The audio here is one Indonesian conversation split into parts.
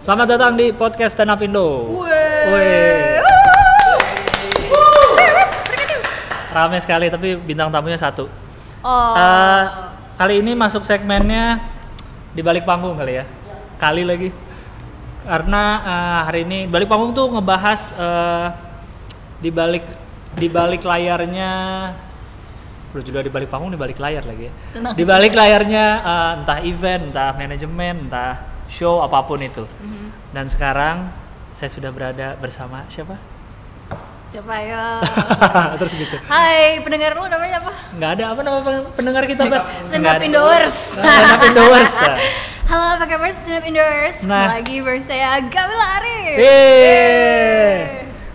Selamat datang di podcast Stand Up Indo. Weh. Rame sekali tapi bintang tamunya satu. Oh. Eh, kali ini masuk segmennya di balik panggung kali ya. Kali lagi. Karena eh, hari ini balik panggung tuh ngebahas eh, di balik di balik layarnya Udah juga di balik panggung di balik layar lagi ya. Tenang. Di balik layarnya eh, entah event, entah manajemen, entah show apa pun itu. Mhm. Dan sekarang saya sudah berada bersama siapa? Siapa ya? Terus gitu. Hai, pendengar lu namanya apa? Nggak ada apa nama pen- pendengar kita, Bat? Stand Up. Indoors. Stand Up Indoors. Halo, apa kabar Stand Up Indoors? Nah. Lagi bersama Gamila Arif. Yeay.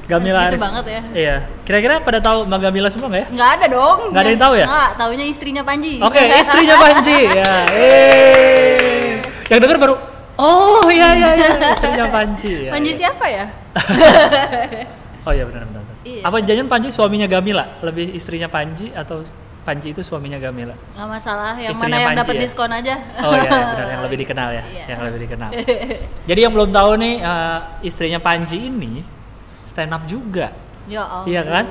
Gamila Arif. banget ya. Iya. Kira-kira pada tahu Mbak Gamila semua nggak ya? Nggak ada dong. Nggak ada yang tahu ya? Nggak, taunya istrinya Panji. Oke, istrinya Panji. Ya. Yeay. Yang denger baru Oh iya iya iya istrinya Panji. Ya, Panji iya. siapa ya? Oh iya benar benar. Iya. Apa jangan Panji suaminya Gamila? Lebih istrinya Panji atau Panji itu suaminya Gamila? Nggak masalah, yang Istrinya mana yang dapat ya? diskon aja. Oh iya, benar yang lebih dikenal ya, Iya. yang lebih dikenal. Jadi yang belum tahu nih eh, istrinya Panji ini stand up juga. Ya ampun. Iya kan?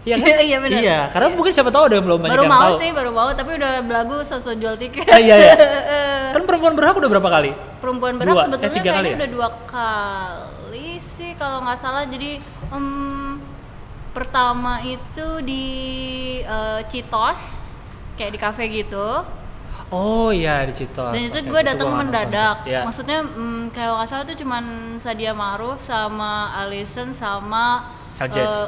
Iya kan? Iya, benar. Iya, karena Iya. mungkin siapa tahu ada yang belum banyak Baru yang mau tahu. sih, baru mau, tapi udah belagu sosok jual tiket. Ah, iya ya. Kan perempuan berhak udah berapa kali? perempuan berat Dua, eh, sebetulnya kali kayaknya ya? udah dua kali sih kalau nggak salah jadi em, pertama itu di eh, Citos kayak di kafe gitu Oh iya di Citos. dan itu Oke, gue datang mendadak. Iya. maksudnya mm, kalau nggak salah tuh cuman Sadia Ma'ruf sama Alison sama Aljes. eh,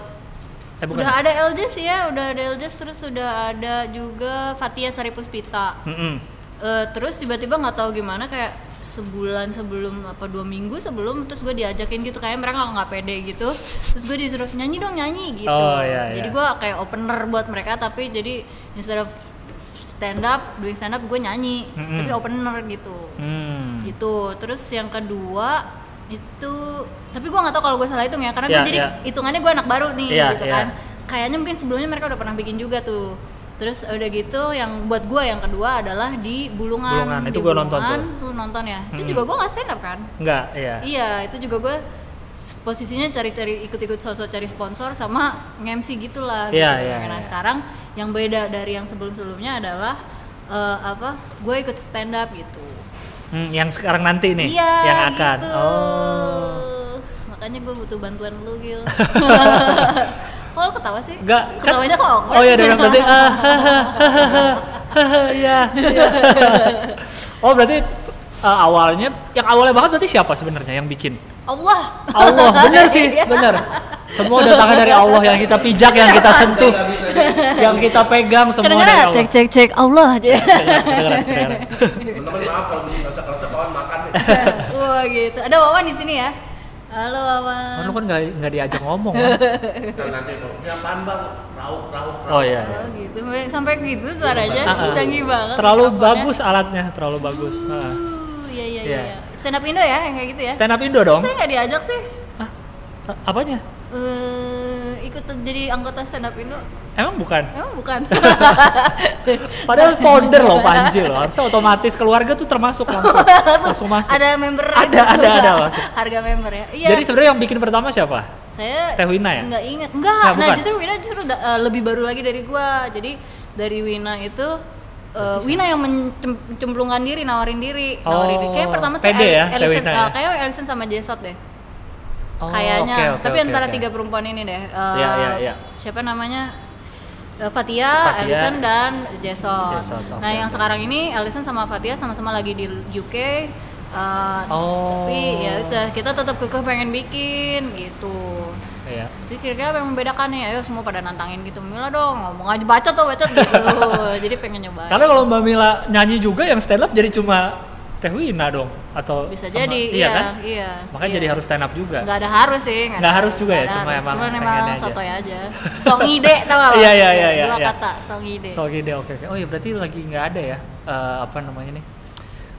Eh bukan. udah ada Eljes ya udah ada Eljes terus sudah ada juga Fatia Saripuspita Mm-mm. Eh, terus tiba-tiba nggak tahu gimana kayak sebulan sebelum apa dua minggu sebelum terus gue diajakin gitu kayak mereka nggak pede gitu terus gue disuruh nyanyi dong nyanyi gitu Oh, iya, jadi iya. gue kayak opener buat mereka tapi jadi instead of stand up doing stand up gue nyanyi Mm-mm. tapi opener gitu Hmm. gitu terus yang kedua itu tapi gue nggak tahu kalau gue salah hitung ya karena Iya, gue jadi iya. hitungannya gue anak baru nih Iya, gitu iya. kan kayaknya mungkin sebelumnya mereka udah pernah bikin juga tuh terus udah gitu yang buat gue yang kedua adalah di Bulungan Bulungan, itu gua nonton tuh. lu nonton ya itu Mm-mm. juga gue nggak stand up kan Enggak, iya. iya itu juga gue posisinya cari-cari ikut-ikut sosok cari sponsor sama nge-MC gitulah gitu. Iya, iya, nah iya. sekarang yang beda dari yang sebelum-sebelumnya adalah eh, apa gue ikut stand up gitu Hmm, yang sekarang nanti nih Iya, yang akan. gitu. Oh. Makanya gue butuh bantuan lu, Gil. kok lu ketawa sih? Enggak, kan- Ketawanya kok awkward? Oh iya, dengan berarti ah, iya. iya. Oh, berarti uh, awalnya yang awalnya banget berarti siapa sebenarnya yang bikin? Allah. Allah, bener sih, bener. Semua datangnya dari Allah yang kita pijak, yang kita sentuh, yang kita pegang semua dari? Allah. Cek cek cek Allah aja. Kedengeran, kedengeran. Teman-teman maaf kalau bunyi kerasa-kerasa kawan makan nih. Wah gitu. Ada Wawan di sini ya. Halo Oh, Wawan. lu kan nggak nggak diajak ngomong kan? Kan nanti mau, ini apaan bang? Rauk, rauk, rauk. Oh iya. iya. Oh gitu. Sampai gitu suaranya. Ah, ah. Canggih banget. Terlalu bagus alatnya, terlalu bagus. Ah. Uh, Iya iya Iya. iya. Stand up Indo ya yang kayak gitu ya. Stand up Indo dong. Saya nggak diajak sih. Hah? Apanya? Eh ikut jadi anggota stand up Indo. Emang bukan? Emang bukan. Padahal founder loh Panji loh. Harusnya otomatis keluarga tuh termasuk langsung. langsung masuk. ada member Ada, itu. ada, ada masuk. harga member ya iya Jadi sebenarnya yang bikin pertama siapa? saya Teh Wina ya? nggak inget Nggak, enggak nah bukan. justru Wina justru da- eh, lebih baru lagi dari gua jadi dari Wina itu eh, Wina yang mencemplungkan diri nawarin diri nawarin diri kayak Oh, pertama tuh pede ya, ya? kayak Ellison sama Jesot deh Oh, kayaknya oke, oke, tapi oke, antara oke. tiga perempuan ini deh Eh, Iya, iya, iya. siapa namanya Eh, Fatia, Fatia. Ellison dan Jason. Jason, nah yang sekarang ini Ellison sama Fatia sama-sama lagi di UK. eh, Oh. Tapi ya udah kita tetap kekeh pengen bikin gitu. Iya. Jadi kira-kira apa yang membedakan nih? Ayo semua pada nantangin gitu. Mila dong ngomong aja baca tuh baca gitu. Jadi pengen nyobain. Karena kalau Mbak Mila nyanyi juga yang stand up jadi cuma Teh Wina dong atau bisa sama- jadi iya, iya kan? iya. Makanya iya. jadi harus stand up juga. nggak ada harus sih Nggak ada- harus juga ya, nggak cuma harus. emang pengennya emang sotoy aja song ide tau gak Iya, iya, iya, iya, dua iya. kata song ide So gede oke oke. Oh iya berarti lagi nggak ada ya eh, apa namanya nih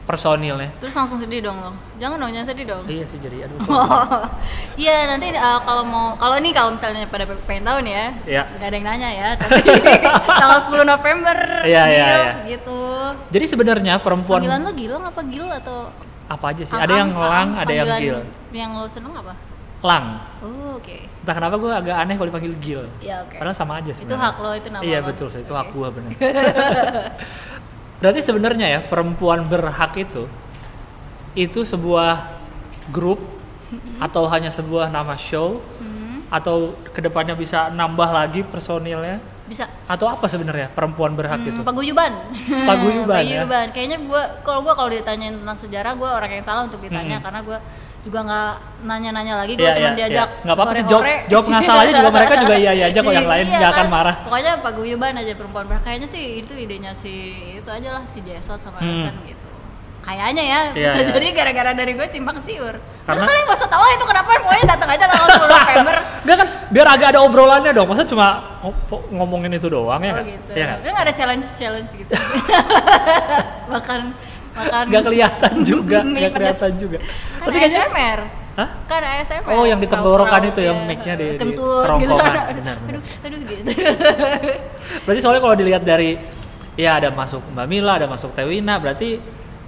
personilnya. terus langsung sedih dong lo jangan dong jangan sedih dong Iya sih jadi aduh. Iya nanti uh, kalau mau kalau ini kalau misalnya pada pengen tahu nih ya, Iya. nggak ada yang nanya ya, tapi tanggal 10 November, iya, Gil, iya. gitu. Jadi sebenarnya perempuan Panggilan lo Gilang apa Gil atau apa aja sih? Ang- ada yang ang- lang, ang- ada yang gil. Yang lo seneng apa? Lang. Oh, oke. Entah kenapa gue agak aneh kalau dipanggil gil. Ya, oke. Padahal sama aja Itu sebenarnya. hak lo, itu nama Iya lo. betul, itu Oke. hak gue bener. Berarti sebenarnya ya perempuan berhak itu itu sebuah grup atau hanya sebuah nama show atau ke depannya bisa nambah lagi personilnya bisa. atau apa sebenarnya perempuan berhak Hmm, itu? paguyuban. Paguyuban, ya? Paguyuban. Kayaknya gua kalau gua kalau ditanyain tentang sejarah gua orang yang salah untuk ditanya Mm-mm. karena gua juga nggak nanya-nanya lagi gua Iya, cuma iya, diajak. Nggak apa-apa sih, jawab, jawab ngasal aja juga mereka juga iya iya aja kok yang lain Iya, nggak akan kan? marah. Pokoknya paguyuban aja perempuan berhak. Kayaknya sih itu idenya si itu aja lah si Jesot sama Hmm. Elsen gitu. Kayaknya ya, bisa iya. jadi gara-gara dari gue simpang siur. Karena Karena- kalian gak usah tahu itu kenapa, pokoknya datang aja tanggal 10 November. Enggak kan biar agak ada obrolannya dong. Masa cuma ngo- ngomongin itu doang ya Oh nggak? gitu. Iya nggak? Kan nggak ada challenge challenge gitu. makan makan. Nggak kelihatan juga, nggak pedes. kelihatan juga. Kan Tapi kayaknya ASMR. Hah? Kan ASMR. Oh, yang di tenggorokan itu ya, mic-nya di- di gitu kan. Benar, benar. aduh, aduh gitu. Berarti soalnya kalau dilihat dari ya ada masuk Mbak Mila, ada masuk Tewina, berarti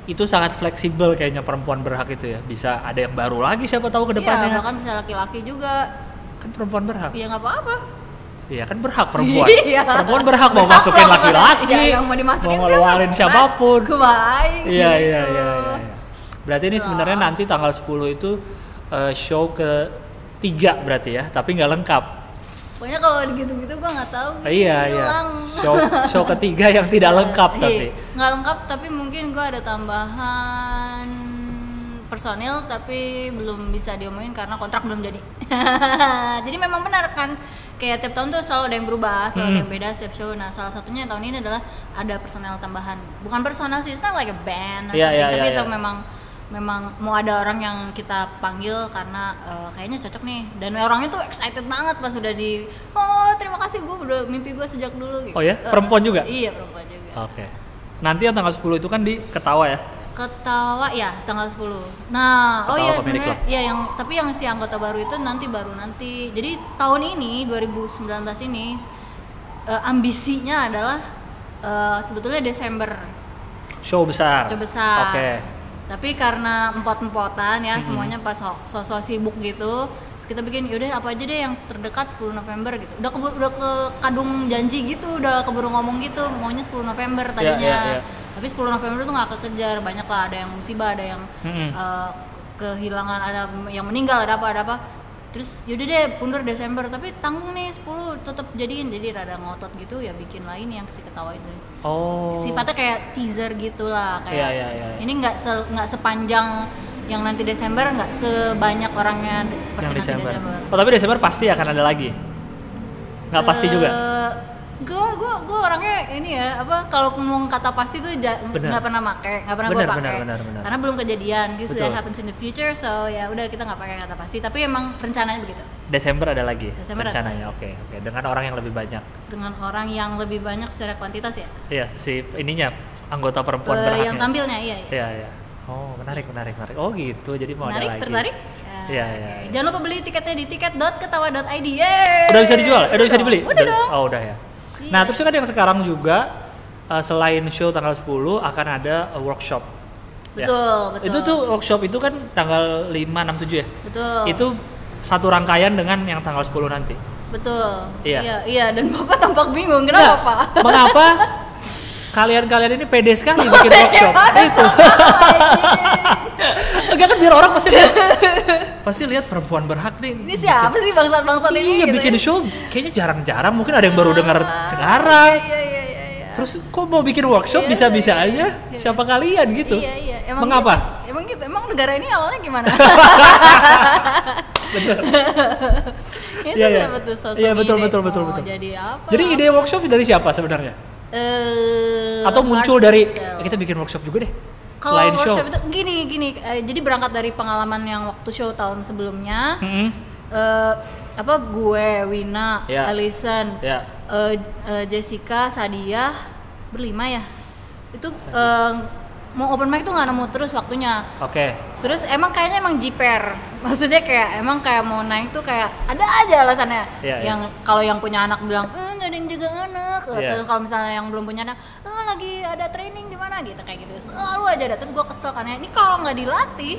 itu sangat fleksibel kayaknya perempuan berhak itu ya. Bisa ada yang baru lagi siapa tahu ke Iya, depannya. bahkan bisa laki-laki juga. Kan perempuan berhak. Ya nggak apa-apa. Iya kan berhak perempuan. Iya. Perempuan berhak mau Berhak masukin laki-laki, iya, yang mau dimasukin mau ngeluarin siapa? siapa pun. Kumain Iya gitu. iya iya iya. Berarti ini sebenarnya nanti tanggal 10 itu eh, show ke tiga berarti ya, tapi nggak lengkap. Pokoknya kalau gitu-gitu gua nggak tahu. Eh, iya iya. Show show ketiga yang tidak lengkap Iya, tapi. nggak lengkap tapi mungkin gua ada tambahan personil tapi belum bisa diomongin karena kontrak belum jadi jadi memang benar kan kayak tiap tahun tuh selalu ada yang berubah selalu ada Hmm. yang beda setiap show nah salah satunya tahun ini adalah ada personel tambahan bukan personel sih it's not like a band or Iya, iya, tapi iya, itu iya. memang memang mau ada orang yang kita panggil karena eh, kayaknya cocok nih dan orangnya tuh excited banget pas udah di oh terima kasih gue udah mimpi gue sejak dulu gitu. Oh ya? Perempuan juga? iya perempuan juga Oke. Nanti yang tanggal 10 itu kan di Ketawa ya. ketawa ya tanggal 10 nah oh Ketawa iya Comedy sebenarnya ya yang tapi yang si anggota baru itu nanti baru nanti jadi tahun ini 2019 ini eh, ambisinya adalah eh, sebetulnya Desember Show besar. coba besar Oke. Tapi karena empot-empotan ya Mhm. semuanya pas so- sosok sibuk gitu terus kita bikin yaudah apa aja deh yang terdekat 10 November gitu udah keburu udah ke kadung janji gitu udah keburu ngomong gitu maunya 10 November tadinya iya, iya. tapi 10 November tuh nggak kekejar banyak lah ada yang musibah ada yang Mm-mm. eh, kehilangan ada yang meninggal ada apa ada apa terus yaudah deh pundur Desember tapi tanggung nih 10 tetap jadiin jadi rada ngotot gitu ya bikin lain yang si ketawa itu Oh. sifatnya kayak teaser gitulah kayak Iya, iya, iya. ini nggak se- nggak sepanjang yang nanti Desember nggak sebanyak orangnya seperti yang nanti Desember. Desember. Oh, tapi Desember pasti akan ada lagi. Nggak pasti juga. Gue gue gue orangnya ini ya apa kalau ngomong kata pasti tuh nggak pernah pakai nggak pernah gue pakai karena belum kejadian this Betul. happens in the future so ya udah kita nggak pakai kata pasti tapi emang rencananya begitu Desember ada lagi Desember rencananya. Oke, oke. Dengan orang yang lebih banyak. dengan orang yang lebih banyak secara kuantitas ya Iya, si ininya anggota perempuan berhaknya. yang tampilnya iya iya Iya, iya. Oh, menarik, menarik, menarik. Oh, gitu. Jadi mau menarik ada lagi. tertarik Iya, iya, iya. Jangan lupa beli tiketnya di tiket.ketawa.id. Yeay! Udah bisa dijual? Eh, udah bisa dibeli? Udah dong. Oh, udah ya. Iya. Nah, terus kan yang sekarang juga eh, selain show tanggal 10 akan ada eh, workshop. Ya. Betul, betul. Itu tuh workshop itu kan tanggal 5, 6, 7 ya? Betul. Itu satu rangkaian dengan yang tanggal 10 nanti. betul. Iya. Iya, iya dan Bapak tampak bingung. Kenapa, Nah, Pak? Mengapa kalian-kalian ini pede sekali bikin workshop? Itu. Enggak kan biar orang pasti lihat, pasti lihat perempuan berhak nih. Ini siapa sih bangsat-bangsat ini? Iya, gitu bikin ya? show kayaknya jarang-jarang. Mungkin ada yang baru dengar sekarang. Iya, iya, iya, iya. Terus kok mau bikin workshop Iya, bisa-bisa iya, aja? iya. Siapa kalian gitu? Iya, iya. Mengapa? Gitu. Emang gitu. Emang negara ini awalnya gimana? Bener. Itu Iya, iya. siapa tuh sosok Iya, betul, ide betul, betul, mau betul. Jadi apa? Jadi ide workshop dari siapa sebenarnya? eh Atau muncul dari Marcel. "Eh, kita bikin workshop juga deh. Kalau Selain show. itu gini gini, eh, jadi berangkat dari pengalaman yang waktu show tahun sebelumnya, Mm-mm. eh, apa gue, Wina, Ya. Alison, Ya. eh, Jessica, Sadia, berlima ya. Itu eh, mau open mic tuh nggak nemu terus waktunya. Oke. Terus emang kayaknya emang jiper, maksudnya kayak emang kayak mau naik tuh kayak ada aja alasannya. Iya, iya. yang kalau yang punya anak bilang, eh nggak ada yang jaga anak. Iya. terus kalau misalnya yang belum punya anak ah lagi ada training di mana? Gitu kayak gitu. Selalu aja ada. Terus gue kesel karena ini kalau nggak dilatih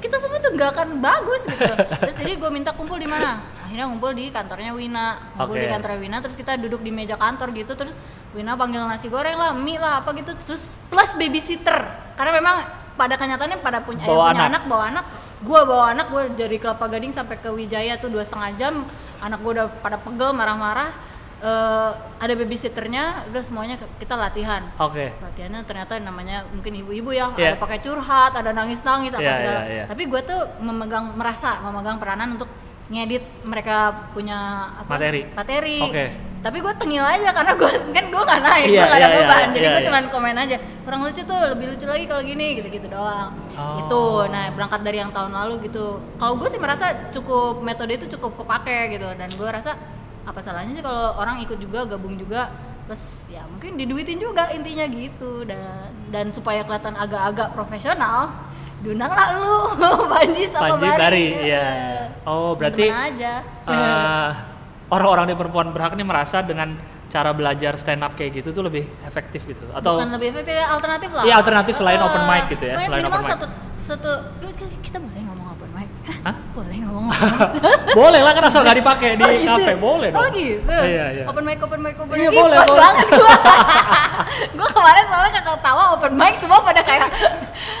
kita semua tuh nggak akan bagus gitu. Terus jadi gue minta kumpul di mana? Akhirnya ngumpul di kantornya Wina. Ngumpul Oke. di kantor Wina terus kita duduk di meja kantor gitu. Terus Wina panggil nasi goreng lah mie lah apa gitu. Terus plus babysitter. Karena memang pada kenyataannya pada punya yang Bawa punya anak. anak bawa anak gue bawa anak gue dari Kelapa Gading sampai ke Wijaya tuh dua setengah jam anak gue udah pada pegel marah-marah Eh, ada babysitternya udah semuanya kita latihan Oke. latihannya ternyata namanya mungkin ibu-ibu ya Iya. ada pakai curhat ada nangis-nangis apa Iya, segala iya, iya. tapi gue tuh memegang merasa memegang peranan untuk ngedit mereka punya apa Materi. materi Oke. Tapi gue tengil aja karena gue kan gue nggak naik Iya, gue nggak ada iya, beban. Iya, jadi iya, gue iya. cuman komen aja kurang lucu tuh lebih lucu lagi kalau gini gitu-gitu doang. Oh. itu nah berangkat dari yang tahun lalu gitu. Kalau gue sih merasa cukup metode itu cukup kepake gitu. Dan gue rasa apa salahnya sih kalau orang ikut juga gabung juga? Terus ya mungkin diduitin juga intinya gitu. Dan dan supaya kelihatan agak-agak profesional diundang lah lu Panji sama Panji Bari, Bari, iya. Oh, berarti Temen aja. eh, orang-orang di perempuan berhak ini merasa dengan cara belajar stand up kayak gitu tuh lebih efektif gitu atau bukan lebih efektif ya, alternatif lah Iya, alternatif selain Eh, open mic gitu ya, selain open mic. satu satu kita boleh ngomong open mic Hah? Boleh ngomong boleh lah kan asal nggak dipakai di Oh, gitu? kafe boleh dong Oh gitu. iya iya Open mic, open mic, open Iya, mic. Ih, boleh, boleh. banget gua. gua kemarin soalnya kakak tawa open mic semua pada kayak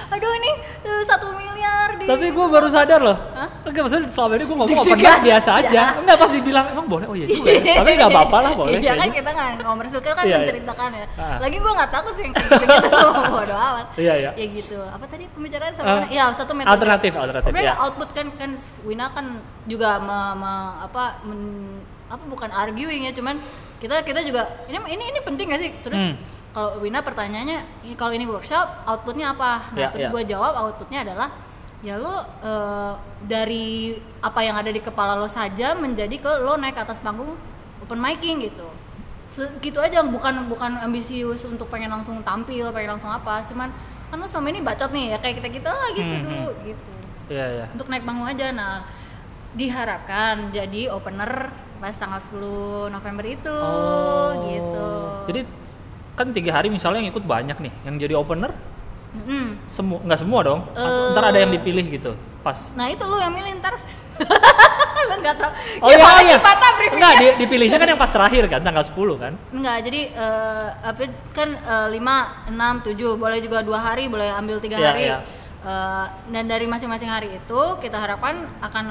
aduh ini eh, satu miliar di tapi gue baru sadar loh Hah? Enggak maksudnya selama ini gue ngomong open mic biasa aja Ya. Enggak pasti bilang emang boleh oh iya juga ya. tapi nggak apa-apa lah boleh Iya kan kayaknya. kita nggak komersil kan Iya, iya. menceritakan ya. Ah. Lagi gua nggak takut sih yang kayak gitu-gitu. Bodo amat. Iya, iya. Ya gitu. Apa tadi pembicaraan sama Ah? Iya, satu metode. alternatif, alternatif, ya. output kan kan Wina kan juga me- me- apa men- apa bukan arguing ya, cuman kita kita juga ini ini ini penting gak sih? Terus Hmm. kalau Wina pertanyaannya ini kalau ini workshop outputnya apa? Nah, Ya, terus ya. gua jawab outputnya adalah ya lo eh, dari apa yang ada di kepala lo saja menjadi ke lo naik ke atas panggung open miking gitu segitu aja bukan bukan ambisius untuk pengen langsung tampil pengen langsung apa cuman kan lo selama ini bacot nih ya kayak kita kita lah gitu Hmm, dulu gitu iya iya untuk naik panggung aja nah diharapkan jadi opener pas tanggal 10 November itu gitu Oh. jadi kan tiga hari misalnya yang ikut banyak nih yang jadi opener Mm-mm. semua nggak semua dong Eh. ntar ada yang dipilih gitu pas nah itu lo yang milih ntar lo nggak tau Oh Ya, iya, malah iya. briefingnya. Enggak, di- dipilihnya kan yang pas terakhir kan, tanggal 10 kan? Enggak, jadi eh, apa kan eh, lima, enam, tujuh, boleh juga dua hari, boleh ambil tiga Iya, hari. iya. Eh, dan dari masing-masing hari itu kita harapkan akan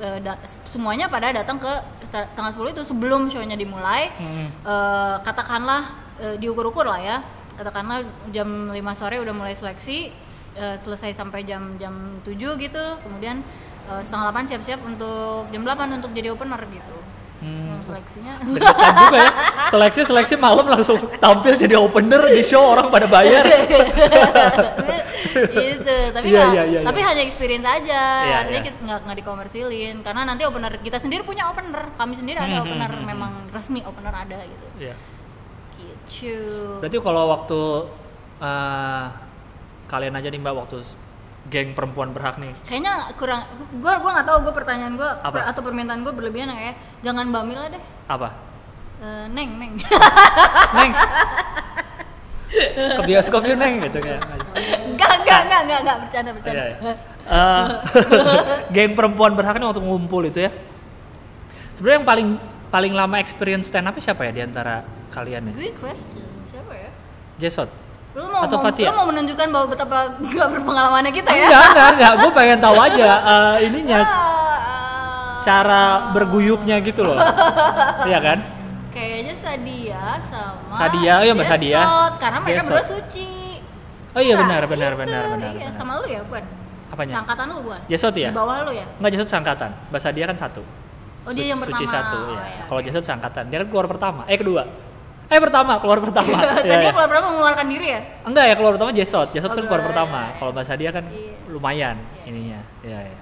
eh, da- semuanya pada datang ke ta- tanggal 10 itu sebelum show-nya dimulai. Hmm. Eh, katakanlah eh, diukur-ukur lah ya. Katakanlah jam 5 sore udah mulai seleksi, eh, selesai sampai jam jam 7 gitu. Kemudian eh, setengah 8 siap-siap untuk jam 8 untuk jadi opener gitu. Hmm. Seleksinya Deg-degan juga ya. Seleksi seleksi malam langsung tampil jadi opener di show orang pada bayar. gitu tapi Iya, nggak iya, iya, tapi iya. hanya experience aja Iya, artinya iya. kita nggak nggak dikomersilin karena nanti opener kita sendiri punya opener kami sendiri ada Hmm, hmm, opener hmm, hmm. memang resmi opener ada gitu Iya. gitu Berarti kalau waktu eh, kalian aja nih Mbak waktu geng perempuan berhak nih. kayaknya kurang gua gua nggak tahu gua pertanyaan gua Apa? per- atau permintaan gua berlebihan kayak jangan mbak Mila deh Apa? Eh, neng neng Neng. Ke bioskop yuk Neng gitu kayak. Enggak enggak enggak enggak bercanda bercanda Iya, iya. Eh, geng perempuan berhak waktu ngumpul itu ya. Sebenarnya yang paling paling lama experience stand up siapa ya di antara kalian ya? good question siapa ya Jesot. lu mau, Atau mau, Fatia? lu mau menunjukkan bahwa betapa gak berpengalamannya kita ya Enggak, enggak, enggak. Gue pengen tahu aja eh, ininya Ah, cara berguyupnya gitu loh. Iya kan? Kayaknya Sadia sama Sadia, oh iya, Mbak Sadia. Karena mereka Jesot. berdua suci. Oh iya Nah, benar benar gitu, benar benar. Iya, benar. sama lu ya, bukan? Apanya? Sangkatan lu bukan? Jesot ya? Di bawah lu ya? Enggak Jesot sangkatan. Bahasa dia kan satu. Oh, dia Su- yang Suci pertama. satu Oh, ya. iya, Kalau oke. Jesot sangkatan. Dia kan keluar pertama. Eh kedua. Eh pertama, keluar pertama. Iya, Sadia iya. kalau berapa mengeluarkan diri ya? Enggak ya keluar pertama Jesot. Jesot Oh, kan keluar iya, pertama. iya, iya. Kalau bahasa dia kan Iya. lumayan Iya. ininya. Iya iya.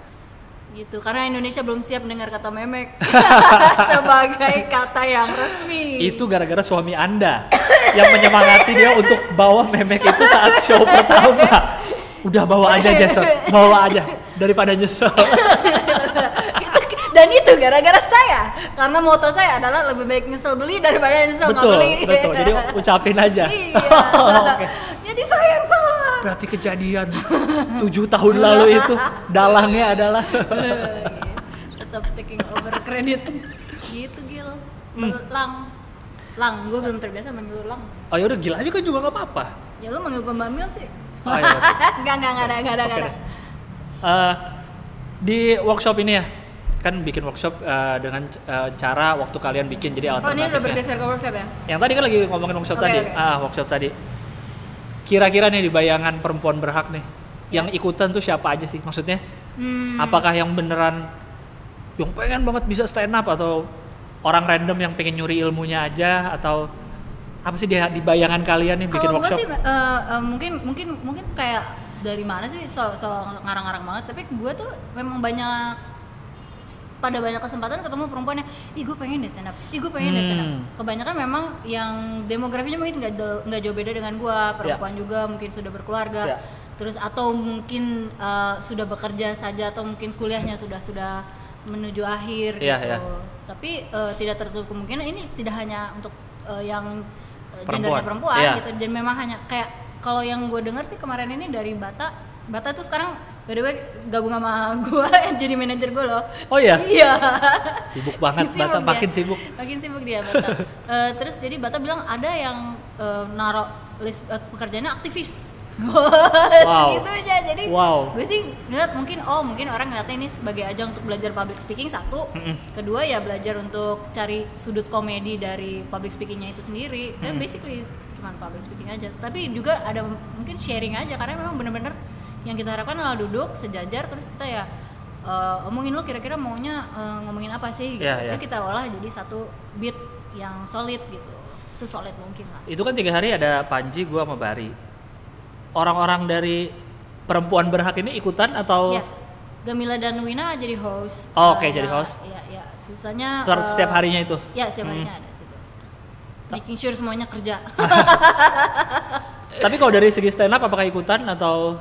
Gitu, karena Indonesia belum siap mendengar kata memek sebagai kata yang resmi. Itu gara-gara suami Anda yang menyemangati dia untuk bawa memek itu saat show pertama. Udah bawa aja Jesot, bawa aja daripada nyesel. Dan itu gara-gara saya karena moto saya adalah lebih baik nyesel beli daripada nyesel nggak betul beli betul jadi ucapin aja iya Oke. jadi saya yang salah berarti kejadian tujuh tahun lalu itu dalangnya adalah. Tetap taking over credit. Gitu gil. Hmm. lang. Lang gue belum terbiasa manggil lang. Oh yaudah gila aja kan juga nggak apa-apa. Ya lu manggil gue mbak Mil sih. Oh, iya. Enggak, enggak, enggak ada, enggak ada, enggak Oke ada. Eh, di workshop ini ya kan bikin workshop eh, dengan eh, cara waktu kalian bikin jadi Oh, ini udah bergeser ke workshop ya? yang tadi kan lagi ngomongin workshop Oke, tadi. oke. ah workshop tadi kira-kira nih di bayangan perempuan berhak nih yang ikutan tuh siapa aja sih? Maksudnya Hmm, apakah yang beneran yang pengen banget bisa stand up atau orang random yang pengen nyuri ilmunya aja atau apa sih di, di bayangan kalian nih bikin workshop? sih eh, eh, mungkin mungkin mungkin kayak dari mana sih? So, so ngarang-ngarang banget tapi gue tuh memang banyak pada banyak kesempatan ketemu perempuan yang ih gue pengen deh stand up ih gue pengen deh stand up Hmm. kebanyakan memang yang demografinya mungkin nggak jauh- nggak jauh beda dengan gue perempuan juga mungkin sudah berkeluarga Ya. terus atau mungkin eh, sudah bekerja saja atau mungkin kuliahnya sudah sudah menuju akhir Iya, gitu iya. tapi eh, tidak tertutup kemungkinan ini tidak hanya untuk eh, yang Perempuan. gendernya perempuan Iya. gitu dan memang hanya kayak kalau yang gue dengar sih kemarin ini dari Bata Bata tuh sekarang by the way gabung sama gue jadi manajer gue loh oh ya iya sibuk banget Sibuk Bata dia. makin sibuk makin sibuk dia Bata Eh, terus jadi Bata bilang ada yang eh, naruh list eh, pekerjaannya aktivis Wow. gitu aja jadi Wow. gue sih ngeliat mungkin oh mungkin orang ngeliatnya ini sebagai ajang untuk belajar public speaking satu Mm-mm. kedua ya belajar untuk cari sudut komedi dari public speakingnya itu sendiri dan Mm. basically cuman public speaking aja tapi juga ada mungkin sharing aja karena memang bener-bener yang kita harapkan adalah duduk sejajar terus kita ya eh, omongin lo kira-kira maunya eh, ngomongin apa sih gitu. Iya. Ya. Kita olah jadi satu beat yang solid gitu. Sesolid mungkin lah. Itu kan tiga hari ada Panji gua sama Bari. Orang-orang dari perempuan berhak ini ikutan atau? Ya Gamila dan Wina jadi host. Oh, oke, Eh, jadi ya, host. iya iya sisanya ter- eh, setiap harinya itu? ya setiap Hmm. harinya ada situ. Making sure semuanya kerja. Tapi kalau dari segi stand up apakah ikutan atau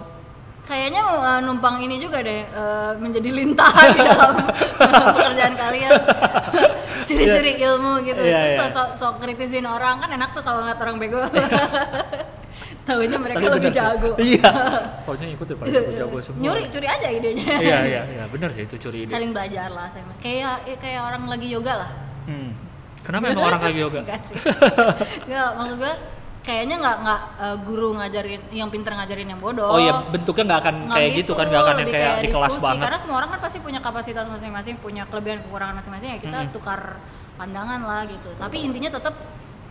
kayaknya uh, numpang ini juga deh uh, menjadi lintah di dalam pekerjaan kalian. Curi-curi ilmu gitu. Iya, terus iya. sok sok kritisin orang kan enak tuh kalau ngeliat orang bego. Tahunya mereka Tapi lebih bener sih. jago. Iya. Taunya ikut ya pada jago semua. Nyuri curi aja idenya. Iya iya iya. Benar sih itu curi ide. Saling belajar lah saya kayak eh, kayak orang lagi yoga lah. Hmm. kenapa emang orang lagi yoga? Enggak sih. Enggak, maksud gue kayaknya nggak nggak uh, guru ngajarin yang pinter ngajarin yang bodoh. Oh iya bentuknya nggak akan Nggak kayak gitu kan nggak akan yang lebih kayak di kelas banget. Karena semua orang kan pasti punya kapasitas masing-masing punya kelebihan kekurangan masing-masing ya kita Mm-mm. tukar pandangan lah gitu. Tapi intinya tetap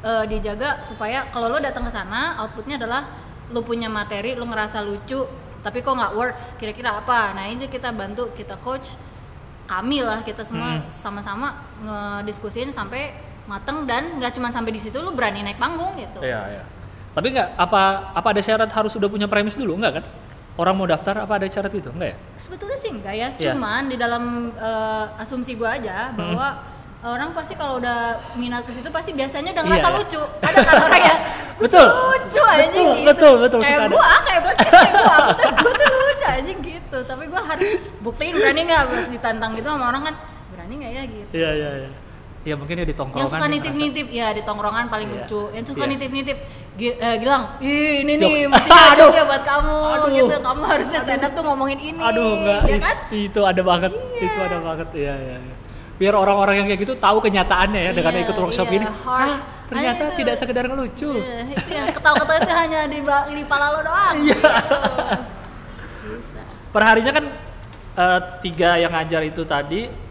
eh, dijaga supaya kalau lo datang ke sana outputnya adalah lo punya materi lo ngerasa lucu tapi kok nggak works kira-kira apa. Nah ini kita bantu kita coach kami lah kita semua Mm. sama-sama ngediskusin sampai mateng dan nggak cuma sampai di situ lo berani naik panggung gitu. Iya iya. Tapi nggak apa apa ada syarat harus udah punya premis dulu? Nggak kan? Orang mau daftar apa ada syarat itu? Enggak ya? Sebetulnya sih enggak ya. Iya. cuman di dalam eh, asumsi gua aja bahwa orang pasti kalau udah minat ke situ pasti biasanya udah ngerasa Iya, iya. lucu. Ada kan orang ya "Gua Betul. lucu aja Betul, gitu. betul, betul, kayak ada. gua kayak percis kayak gua aku tuh gua tuh lucu aja gitu. Tapi gua harus buktiin berani nggak pas ditantang gitu sama orang kan berani nggak ya? gitu. Iya iya iya ya mungkin ya di tongkrongan yang suka dia nitip-nitip ya di tongkrongan paling Iya. lucu yang suka Iya. nitip-nitip Gi- eh, Gilang ih ini nih mesti Aduh. ya buat kamu Aduh. gitu kamu harusnya stand up tuh ngomongin ini aduh enggak ya kan itu ada banget itu ada banget iya iya iya. biar orang-orang yang kayak gitu tahu kenyataannya ya dengan Iya, ikut workshop iya, ini hard. ah, ternyata Ayo tidak sekedar ngelucu Eh, itu yang ketawa-ketawa itu hanya di, di pala lo doang Iya. gitu. susah perharinya kan eh, tiga yang ngajar itu tadi ya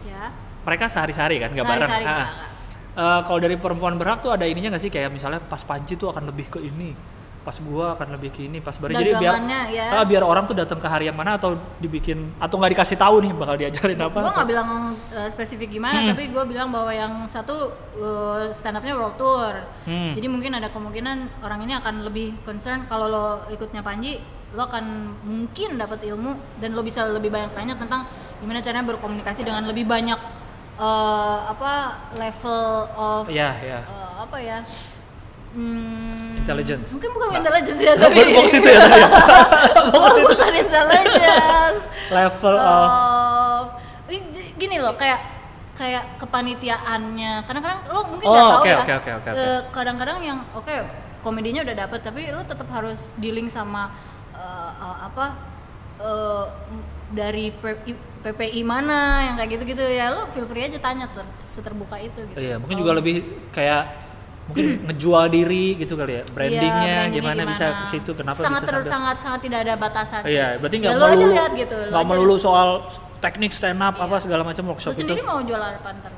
mereka sehari-hari kan nggak bareng Sehari-hari Ah. nggak, nggak. Eh, kalau dari perempuan berhak tuh ada ininya nggak sih kayak misalnya pas Panji tuh akan lebih ke ini pas gua akan lebih ke ini pas Bari jadi biar ya. ah, biar orang tuh datang ke hari yang mana atau dibikin atau nggak dikasih tahu nih bakal diajarin apa atau- nggak bilang uh, spesifik gimana Hmm. tapi gue bilang bahwa yang satu uh, stand upnya world tour Hmm. jadi mungkin ada kemungkinan orang ini akan lebih concern kalau lo ikutnya Panji lo akan mungkin dapat ilmu dan lo bisa lebih banyak tanya tentang gimana caranya berkomunikasi dengan lebih banyak uh, apa level of Iya, iya. uh, apa ya Hmm, Intelligence. mungkin bukan Nggak. intelligence ya Bukan tapi box itu ya tadi ya? bukan intelligence level of of gini loh kayak kayak kepanitiaannya kadang-kadang lo mungkin Oh, tahu oke, ya oke, oke, oke, oke. eh, kadang-kadang yang oke komedinya udah dapet tapi lo tetap harus dealing sama eh, eh, apa m- dari P- PPI mana yang kayak gitu-gitu. Ya lo feel free aja tanya ter seterbuka itu gitu. Iya, mungkin Kalau- juga lebih kayak mungkin ngejual diri gitu kali ya. Brandingnya Iya, brandingnya gimana, bisa ke situ, kenapa sangat bisa sangat sangat tidak ada batasan. Iya, berarti Ya, nggak aja melulu lihat gitu, nggak aja melulu soal teknik stand up Iya. apa segala macam Lu workshop itu. sendiri mau jual apa ntar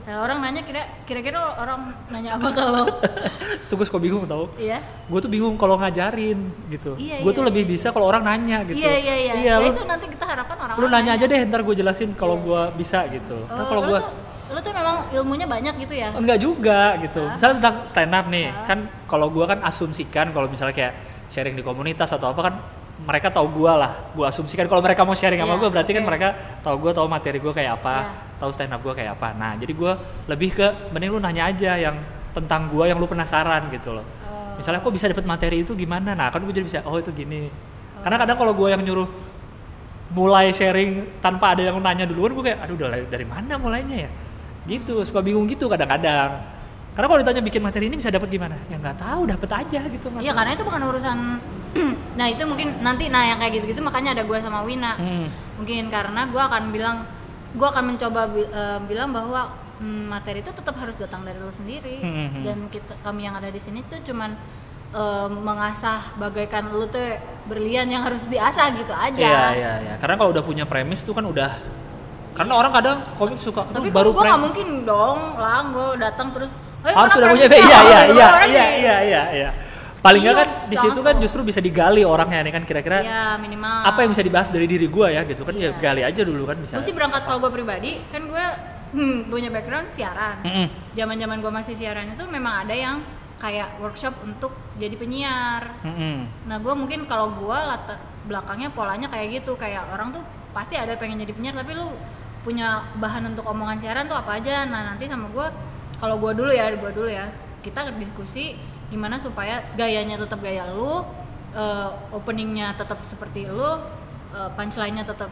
misalnya orang nanya kira kira-kira orang nanya apa kalau Tuh gue suka bingung tau. iya Gue tuh bingung kalau ngajarin gitu. Iya, gue iya, tuh lebih iya. bisa kalau orang nanya gitu. iya iya iya Iya, ya, lu, itu nanti kita harapkan orang lu nanya aja deh, ntar gue jelasin kalau gue bisa gitu. oh, kalau gue lu tuh memang ilmunya banyak gitu ya enggak juga gitu. Ah. Misalnya tentang stand up nih, Ah. kan kalau gue kan asumsikan kalau misalnya kayak sharing di komunitas atau apa kan mereka tahu gue lah. Gue asumsikan kalau mereka mau sharing sama Iya, gue berarti kan oke. mereka tahu gue tahu materi gue kayak apa, Iya. tahu stand up gue kayak apa. Nah jadi gue lebih ke mending lu nanya aja yang tentang gue yang lu penasaran gitu loh. Oh. Misalnya kok bisa dapet materi itu gimana? Nah kan gue jadi bisa oh itu gini. Karena kadang kalau gue yang nyuruh mulai sharing tanpa ada yang nanya duluan gue kayak aduh dari, dari mana mulainya ya gitu suka bingung gitu kadang-kadang karena kalau ditanya bikin materi ini bisa dapat gimana ya nggak tahu dapat aja gitu Iya karena itu bukan urusan nah itu mungkin nanti nah yang kayak gitu-gitu makanya ada gue sama Wina. Hmm. mungkin karena gue akan bilang gue akan mencoba bi- eh, bilang bahwa mm, materi itu tetap harus datang dari lo sendiri. Hmm, hmm, hmm. dan kita kami yang ada di sini tuh cuman eh, mengasah bagaikan lo tuh berlian yang harus diasah gitu aja. Iya iya iya. Karena kalau udah punya premis tuh kan udah karena orang kadang komik suka tuh tapi baru gue nggak mungkin dong lang gue datang terus "Eh, harus sudah punya premisnya?" iya iya iya iya jadi- iya iya iya paling nggak kan Ciut di situ kan justru bisa digali orangnya nih kan kira-kira Iya minimal. apa yang bisa dibahas dari diri gue ya gitu kan. Ya Iya. gali aja dulu kan bisa gue sih berangkat kalau gue pribadi kan gue hmm, punya background siaran. Mm-mm. zaman zaman gue masih siaran itu memang ada yang kayak workshop untuk jadi penyiar. Mm-mm. nah gue mungkin kalau gue latar belakangnya polanya kayak gitu. Kayak orang tuh pasti ada pengen jadi penyiar tapi lu punya bahan untuk omongan siaran tuh apa aja. Nah nanti sama gue kalau gue dulu ya gue dulu ya kita diskusi gimana supaya gayanya tetap gaya lu eh, openingnya tetap seperti lu eh, punchline-nya tetap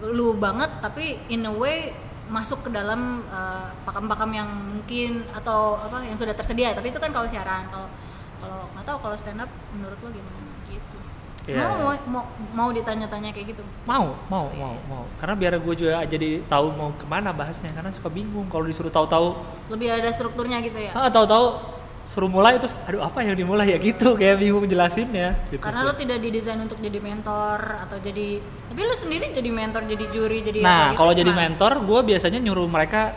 lu banget tapi in a way masuk ke dalam eh, pakam-pakam yang mungkin atau apa yang sudah tersedia. Tapi itu kan kalau siaran kalau kalau nggak tahu kalau stand up menurut lo gimana? Gitu. Iya, mau, iya. mau mau mau ditanya-tanya kayak gitu? Mau mau mau mau. Karena biar gue juga jadi tahu mau ke mana bahasnya karena suka bingung kalau disuruh tahu-tahu lebih ada strukturnya gitu ya? Ah tahu-tahu suruh mulai terus aduh apa yang dimulai ya gitu kayak bingung jelasinnya gitu karena sih. lo tidak didesain untuk jadi mentor atau jadi tapi lo sendiri jadi mentor jadi juri jadi nah gitu kalau jadi mentor gue biasanya nyuruh mereka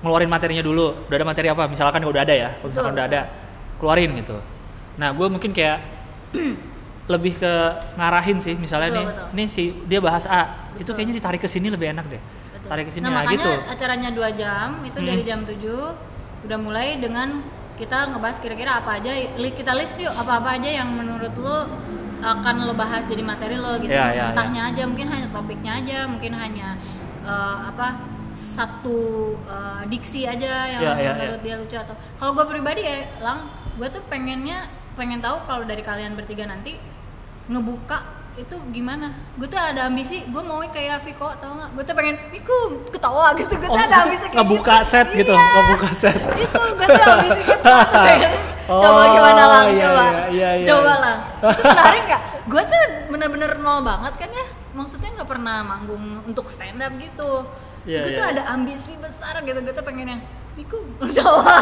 ngeluarin materinya dulu udah ada materi apa misalkan udah ada ya kalau misalkan Betul, udah ada keluarin gitu nah gue mungkin kayak lebih ke ngarahin sih misalnya Betul, nih betul. nih si dia bahas A itu Betul. kayaknya ditarik ke sini lebih enak deh Betul. tarik ke sini nah nah, makanya gitu acaranya dua jam itu Hmm. dari jam 7 udah mulai dengan kita ngebahas kira-kira apa aja kita list yuk apa-apa aja yang menurut lo akan lo bahas jadi materi lo gitu. Iya, iya, entahnya aja mungkin hanya topiknya aja mungkin hanya eh, apa satu eh, diksi aja yang Iya, iya, menurut dia lucu atau kalau gue pribadi ya lang gue tuh pengennya pengen tahu kalau dari kalian bertiga nanti ngebuka itu gimana? Gue tuh ada ambisi gue mau kayak Viko tau nggak? Gue tuh pengen Viko ketawa gitu. Gue Oh, tuh ada itu ambisi kayak ngebuka gitu. set gitu Iya. ngebuka set. Itu gue tuh ambisi gue sekarang tuh pengen coba Oh, gimana lang iya, coba. iya, iya, iya. coba lang itu menarik nggak? Gue tuh bener-bener nol banget kan ya? Maksudnya nggak pernah manggung untuk stand up gitu. Iya, gue iya. tuh ada ambisi besar gitu. Gue tuh pengen yang Viko tawa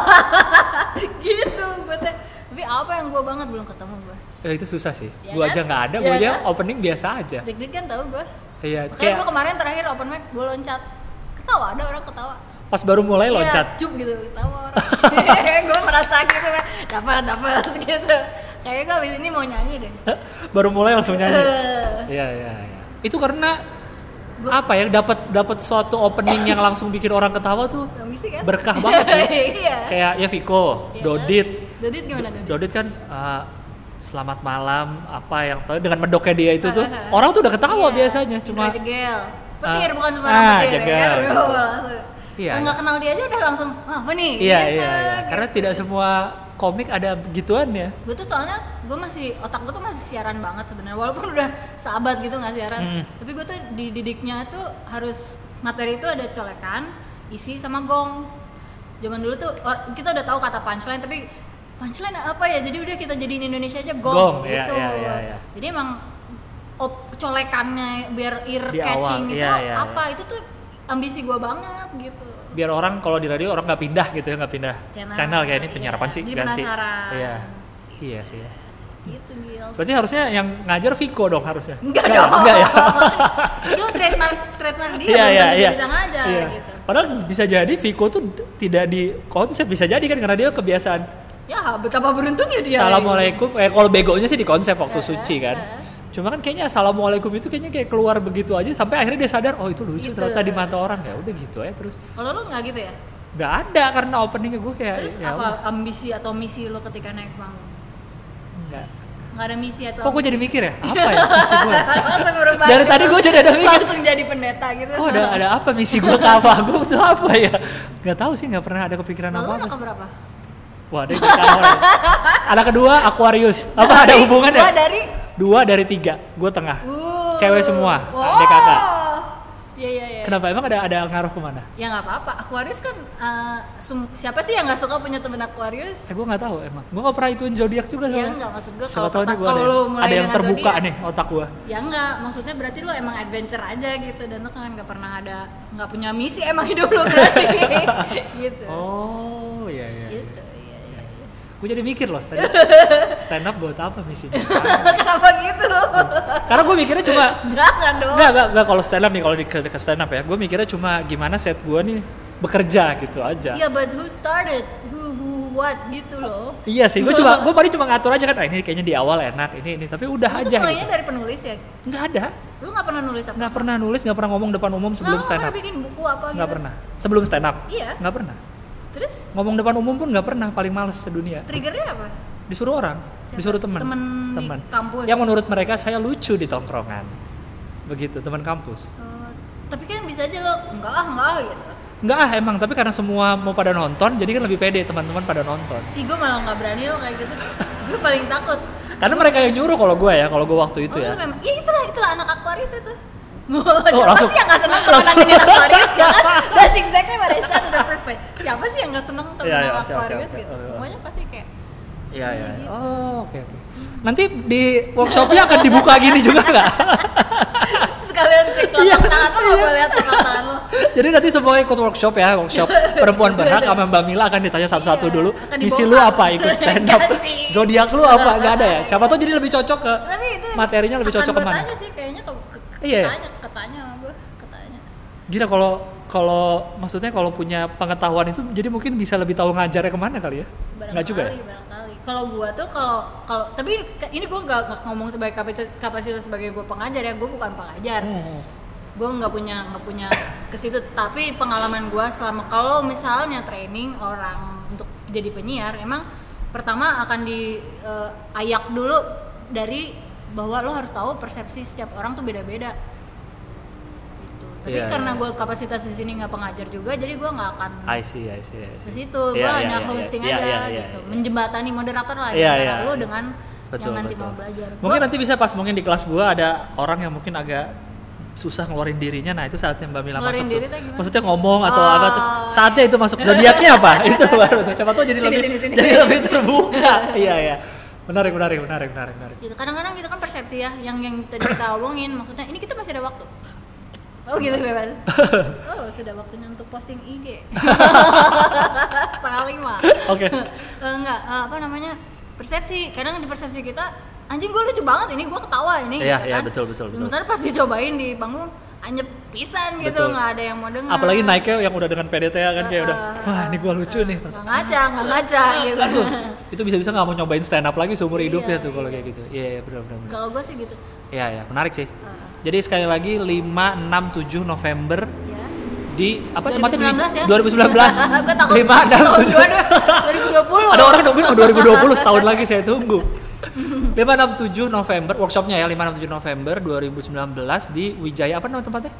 gitu gue tuh. Tapi apa yang gue banget belum ketemu gue Ya, itu susah sih. Iya gua kan? aja nggak ada, gua aja kan? opening biasa aja. deg-degan tau gue Iya, kayak gue kemarin terakhir open mic gue loncat ketawa ada orang ketawa pas baru mulai Iya, loncat. cup gitu ketawa orang gue merasa gitu kan dapat dapat gitu kayaknya gue abis ini mau nyanyi deh baru mulai langsung nyanyi. Iya, iya, iya. Itu karena Gua- apa ya dapat dapat suatu opening yang langsung bikin orang ketawa tuh ambisi kan berkah banget sih. iya Kayak ya Viko, Iya, Dodit. Dodit gimana Dodit? Dodit kan uh, selamat malam apa yang dengan medoknya dia itu tuh orang tuh udah ketawa Iya, biasanya cuma jegel petir Ah, bukan cuma ah, petir jegel. ya kan? Iya, Yang nggak kenal dia aja udah langsung "Wah, apa nih iya Gitu, iya, iya. gitu. karena tidak semua komik ada gituan ya gue tuh soalnya gue masih otak gue tuh masih siaran banget sebenarnya walaupun udah sahabat gitu nggak siaran Hmm. tapi gue tuh dididiknya tuh harus materi itu ada colekan isi sama gong zaman dulu tuh or- kita udah tahu kata punchline tapi punchline apa ya? Jadi udah kita jadiin Indonesia aja gong, Gong, iya, gitu. iya, iya, iya. jadi emang op, colekannya biar ear Di catching awal, gitu iya, iya, apa? Itu tuh ambisi gua banget gitu. Biar orang kalau di radio orang nggak pindah gitu ya nggak pindah Channel, channel, kayak ini iya. penyiar apaan sih Jadi ganti. iya. Iya sih. Ya. gitu Gils berarti harusnya yang ngajar Viko dong harusnya? Enggak dong. enggak ya? Itu trademark trademark dia iya iya iya. bisa ngajar Iya. gitu. Padahal bisa jadi Viko tuh tidak di konsep bisa jadi kan karena dia kebiasaan ya betapa beruntungnya dia assalamualaikum. Eh kalau begonya sih di konsep waktu Eh, suci kan. eh. cuma kan kayaknya assalamualaikum itu kayaknya kayak keluar begitu aja sampai akhirnya dia sadar oh itu lucu Gitu. ternyata di mata orang. Ya udah gitu aja terus. Kalau lu nggak gitu ya? Nggak ada karena openingnya gue kayak terus ya apa ambisi atau misi lo ketika naik panggung? Nggak. Nggak ada misi atau kok gue jadi mikir ya? Apa ya misi gue langsung berubah. Dari tadi gua jadi ada mikir. langsung jadi pendeta gitu. Oh ada ada apa misi gue ke apa? Gue tuh apa ya? Nggak tahu sih nggak pernah ada kepikiran Lalu apa berapa? Wah ada ketawa. anak kedua Aquarius apa ada Dari- hubungannya gua dari dua dari tiga gue tengah uh, Cewek semua, wow. kakak. Iya iya iya. kenapa emang ada ada ngaruh ke mana Ya nggak apa-apa. Aquarius kan uh, siapa sih yang nggak suka punya temen Aquarius? eh gue nggak tahu emang gue nggak pernah ituin zodiak juga Ya soalnya enggak maksud gue kalau tahu gue ada, mulai ada yang terbuka zodiak, nih otak gue Ya enggak, maksudnya berarti lu emang adventure aja gitu dan lu kan nggak pernah ada nggak punya misi emang hidup lu berarti gitu. oh iya iya Gitu. Gue jadi mikir loh tadi stand up buat apa misinya Kenapa gitu? karena gue mikirnya cuma Jangan dong. Enggak, enggak, enggak kalau stand up nih, kalau di ke, stand up ya, gue mikirnya cuma gimana set gue nih bekerja gitu aja. Iya, but who started? Who who what gitu loh. Iya sih, gue cuma, gue paling cuma ngatur aja kan, ah, ini kayaknya di awal enak, ini ini, tapi udah Lu tuh aja mulainya gitu. dari penulis ya? Nggak ada, Lu nggak pernah nulis apa? nggak pernah nulis, nggak pernah ngomong depan umum sebelum Nggak, lu stand nggak up, pernah bikin buku apa nggak gitu? pernah. Sebelum stand up, Iya. nggak pernah. Terus Ngomong depan umum pun nggak pernah, paling males sedunia. triggernya apa? Disuruh orang, Siapa? disuruh teman, Temen di kampus? Yang menurut mereka saya lucu di tongkrongan, begitu teman kampus. Eh, tapi kan bisa aja lo enggak ah enggak ah gitu. Nggak ah emang, tapi karena semua mau pada nonton, jadi kan lebih pede teman-teman pada nonton. Ih gue malah nggak berani lo kayak gitu. gue paling takut. Karena mereka yang nyuruh kalau gue ya, kalau gue waktu itu oh, ya. memang, ya itulah itulah anak Aquarius itu. Oh, Siapa langsung- sih yang nggak seneng temenan dengan Aquarius ya kan? That's exactly what I said in the first place. Siapa sih yang nggak seneng Iya, temenan iya, oke, oke, Aquarius oke, gitu? oke. Semuanya pasti kayak Iya, iya. gitu. Oh, oke, oke. Nanti di workshopnya akan dibuka gini juga nggak? sekalian cek Iya, telapak tangan lo nggak boleh lihat tangan lo. Jadi nanti semua ikut workshop ya, workshop perempuan berhak sama Mbak Mila akan ditanya satu-satu Iya, dulu. Misi lu apa ikut stand up? Zodiak lu apa? Nggak ada ya? Siapa tahu jadi lebih cocok ke Tapi itu materinya lebih cocok ke mana? tanya sih kayaknya ke, ke, Iya. ketanya, ketanya sama gue, ketanya. Gila kalau kalau maksudnya kalau punya pengetahuan itu jadi mungkin bisa lebih tahu ngajarnya ke mana kali ya? Nggak juga ya? Barangkali, barangkali. Kalau gua tuh kalau kalau tapi ini gua nggak nggak ngomong sebagai kapasitas, kapasitas sebagai gua pengajar ya, gua bukan pengajar. Hmm. Gue nggak punya nggak punya ke situ. Tapi pengalaman gua selama kalau misalnya training orang untuk jadi penyiar, emang pertama akan di eh, ayak dulu dari bahwa lo harus tahu persepsi setiap orang tuh beda-beda. Gitu. Tapi Iya, karena iya. gue kapasitas di sini nggak pengajar juga, jadi gua nggak akan I see, I see, I see. ke situ Iya, gue iya, hanya iya, hosting iya, aja iya, gitu menjembatani moderator lah iya, lu iya. dengan Betul, yang nanti betul. mau belajar Mungkin Gua- nanti bisa pas mungkin di kelas gua ada orang yang mungkin agak susah ngeluarin dirinya. Nah, itu saatnya Mbak Mila Ngeluarin masuk. diri tuh. tuh? Maksudnya ngomong atau Oh. apa terus saatnya itu masuk zodiaknya apa? itu baru tuh. Siapa tahu jadi Sini, lebih sini, sini. jadi lebih terbuka. iya, iya. Menarik, menarik, menarik, menarik, menarik. gitu kadang-kadang kita kan persepsi ya yang yang tadi kita omongin maksudnya ini kita masih ada waktu oh gitu bebas oh sudah waktunya untuk posting IG setengah lima Oke. Eh, enggak eh, apa namanya persepsi kadang di persepsi kita anjing gue lucu banget ini gue ketawa ini Iya, gitu iya, kan. betul, betul, betul. sementara pas dicobain di panggung anyep pisan gitu Betul. nggak ada yang mau dengar Apalagi naiknya yang udah dengan PDT kan kayak udah Uh, wah ini gua lucu nih. nggak ngaca nggak ngaca gitu itu bisa-bisa nggak mau nyobain stand up lagi seumur Iya, hidupnya tuh kalau kayak gitu. Iya, iya, benar benar. benar. kalau gue sih gitu Iya, iya, menarik sih. Uh, Jadi sekali lagi 5 6 7 November ya di apa tempatnya di 2019 ya 2019. gue takut 5 6 tahun 7 2020 Ada orang nungguin oh 2020 setahun lagi saya tunggu. 5 6 7 November workshopnya ya 5 6 7 November 2019 di Wijaya apa nama tempatnya?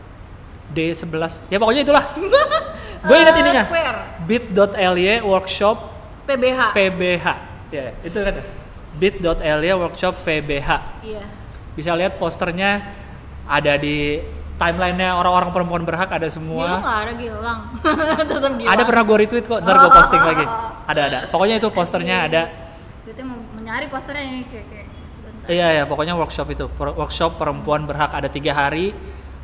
D11. Ya pokoknya itulah. Gue ingat Eh, ininya. Square bit.ly workshop PBH PBH. Ya, itu kan bit.ly workshop PBH. iya Bisa lihat posternya ada di timelinenya orang-orang perempuan berhak ada semua. nggak ada Gilang. Tetap Gilang. Ada pernah gue retweet kok, ntar gue posting lagi. Ada ada. Pokoknya itu posternya ada. Kita mencari posternya ini kayak, kayak sebentar. Iya ya, pokoknya workshop itu. Workshop perempuan berhak ada tiga hari.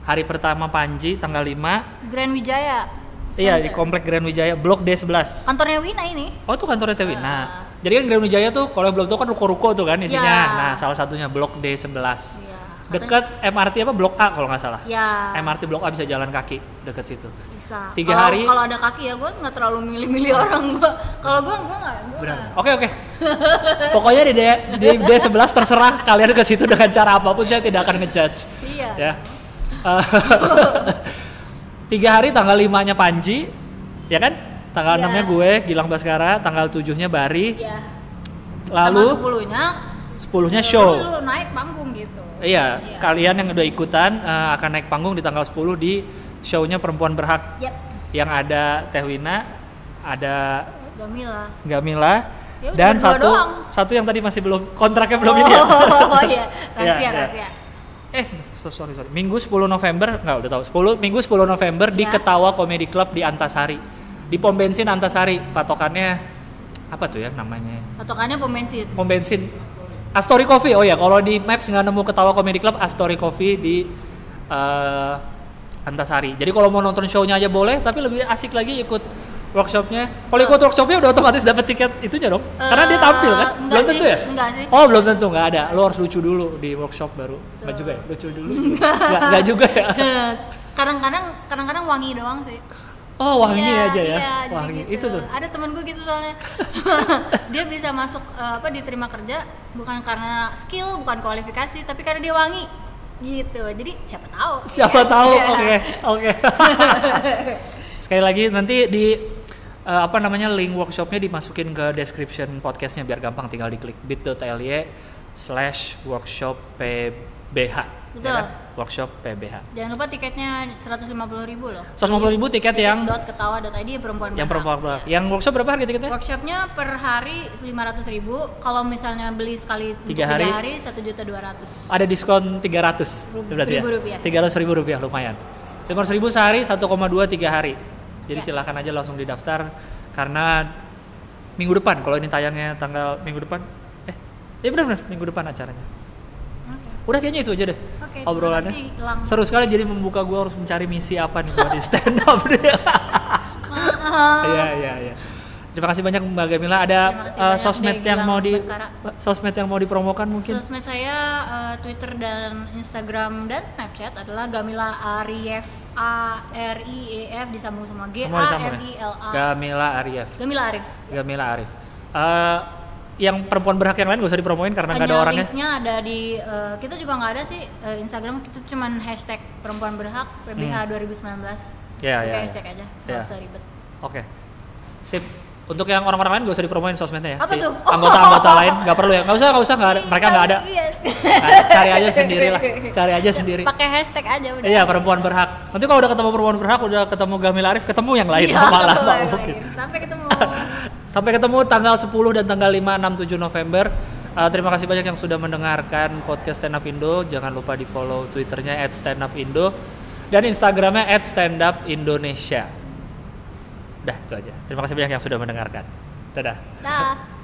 Hari pertama Panji tanggal 5 Grand Wijaya. Iya di Center. Komplek Grand Wijaya Blok D11. Kantornya Wina ini. Oh itu kantornya. Ah. Nah, jadi kan Grand Wijaya tuh kalau belum tahu kan ruko-ruko tuh kan isinya. Ya. Nah, salah satunya Blok D11. Iya. Dekat MRT apa Blok A kalau nggak salah. Ya. MRT Blok A bisa jalan kaki dekat situ. Bisa. Tiga Kalau- hari. Kalau ada kaki ya gue nggak terlalu milih-milih orang gue. Kalau gue gue nggak. Oke oke. Pokoknya di D, di D11 terserah kalian ke situ dengan cara apa pun saya tidak akan ngejudge. Iya. Ya. Eh, Tiga hari tanggal 5-nya Panji, ya kan? Tanggal Iya. 6-nya gue, Gilang Baskara, tanggal 7-nya Bari, Iya. lalu sepuluhnya 10-nya show. lu naik panggung gitu. Iya, Iya. kalian yang udah ikutan eh, akan naik panggung di tanggal 10 di show-nya Perempuan Berhak Yap. yang ada Teh Wina, ada Gamila. Gamila, Ya dan satu doang. satu yang tadi masih belum kontraknya belum ini ya. Oh iya, rahasia Iya, iya. rahasia. Eh, so- sorry sorry. Minggu 10 November, nggak udah tahu. 10 Minggu 10 November di Ya. Ketawa Comedy Club di Antasari. Di pom bensin Antasari. Patokannya apa tuh ya namanya? Patokannya pom bensin. Pom bensin Astory Coffee. Oh ya, kalau di Maps nggak nemu Ketawa Comedy Club, Astory Coffee di eh, Antasari. Jadi kalau mau nonton show-nya aja boleh, tapi lebih asik lagi ikut workshopnya. Kalau ikut workshopnya udah otomatis dapat tiket itunya dong. Karena dia tampil kan? Eh, enggak Belum sih, tentu ya? enggak sih. Oh, belum tentu nggak ada. Lo harus lucu dulu di workshop baru. Nggak juga ya? Lucu dulu. Nggak, nggak juga ya. kadang-kadang kadang-kadang wangi doang sih. Oh, wangi Iya, aja ya. iya, wangi. gitu. Itu tuh. Ada temen gue gitu soalnya. dia bisa masuk eh, apa diterima kerja bukan karena skill, bukan kualifikasi, tapi karena dia wangi. Gitu. Jadi siapa tahu. Siapa Iya. tahu. Oke, oke. Sekali lagi nanti di eh, apa namanya link workshopnya dimasukin ke description podcastnya biar gampang tinggal diklik bit.ly slash workshop PBH. Betul. kan? Workshop PBH. Jangan lupa tiketnya 150.000 ribu loh. 150 ribu tiket yang dot ketawa.id perempuan yang perempuan berhak. Yang workshop berapa harga tiketnya? Workshopnya per hari 500.000 ribu. Kalau misalnya beli sekali untuk Tiga hari? hari satu juta dua ratus. Ada diskon 300 Rub- berarti ya? ribu rupiah. 300 ribu rupiah lumayan. 500 ribu sehari 1,2 tiga hari. Jadi Ya. silahkan aja langsung didaftar karena minggu depan kalau ini tayangnya tanggal minggu depan eh ya benar-benar minggu depan acaranya. Udah kayaknya itu aja deh Oke, obrolannya. Seru sekali jadi membuka gua harus mencari misi apa nih buat di stand up deh. Iya iya iya. Terima kasih banyak Mbak Gamila. Ada banyak sosmed yang mau di Baskara. sosmed yang mau dipromokan mungkin? Sosmed saya eh, Twitter dan Instagram dan Snapchat adalah Gamila Arief A R I E F disambung sama G Semua A R ya? I L A. Gamila Arief. Gamila Arif. Gamila Arif. Eh, yang perempuan berhak yang lain gak usah dipromoin karena nggak ada orangnya. linknya ada di eh, kita juga nggak ada sih eh, Instagram kita cuman hashtag perempuan berhak PBH 2019. Hmm. Ya, Pakai ya, ya. hashtag aja, nggak Ya. usah ribet. Oke. Sip. Untuk yang orang-orang lain gak usah dipromoin sosmednya ya. Apa tuh? Anggota-anggota lain nggak perlu ya. Nggak usah, nggak usah, nggak ada. Mereka nggak ada. Iya. Nah, cari aja sendiri lah. Cari aja sendiri. Pakai hashtag aja udah. Iya, perempuan berhak. Nanti kalau udah ketemu perempuan berhak, udah ketemu Gamila Arif, ketemu yang lain Iya, malah. Sampai ketemu. Sampai ketemu tanggal 10 dan tanggal 5, 6, 7 November. Uh, terima kasih banyak yang sudah mendengarkan podcast Stand Up Indo. Jangan lupa di follow Twitternya @standupindo dan Instagramnya @standupindonesia. Udah itu aja. Terima kasih banyak yang sudah mendengarkan. Dadah. Dah.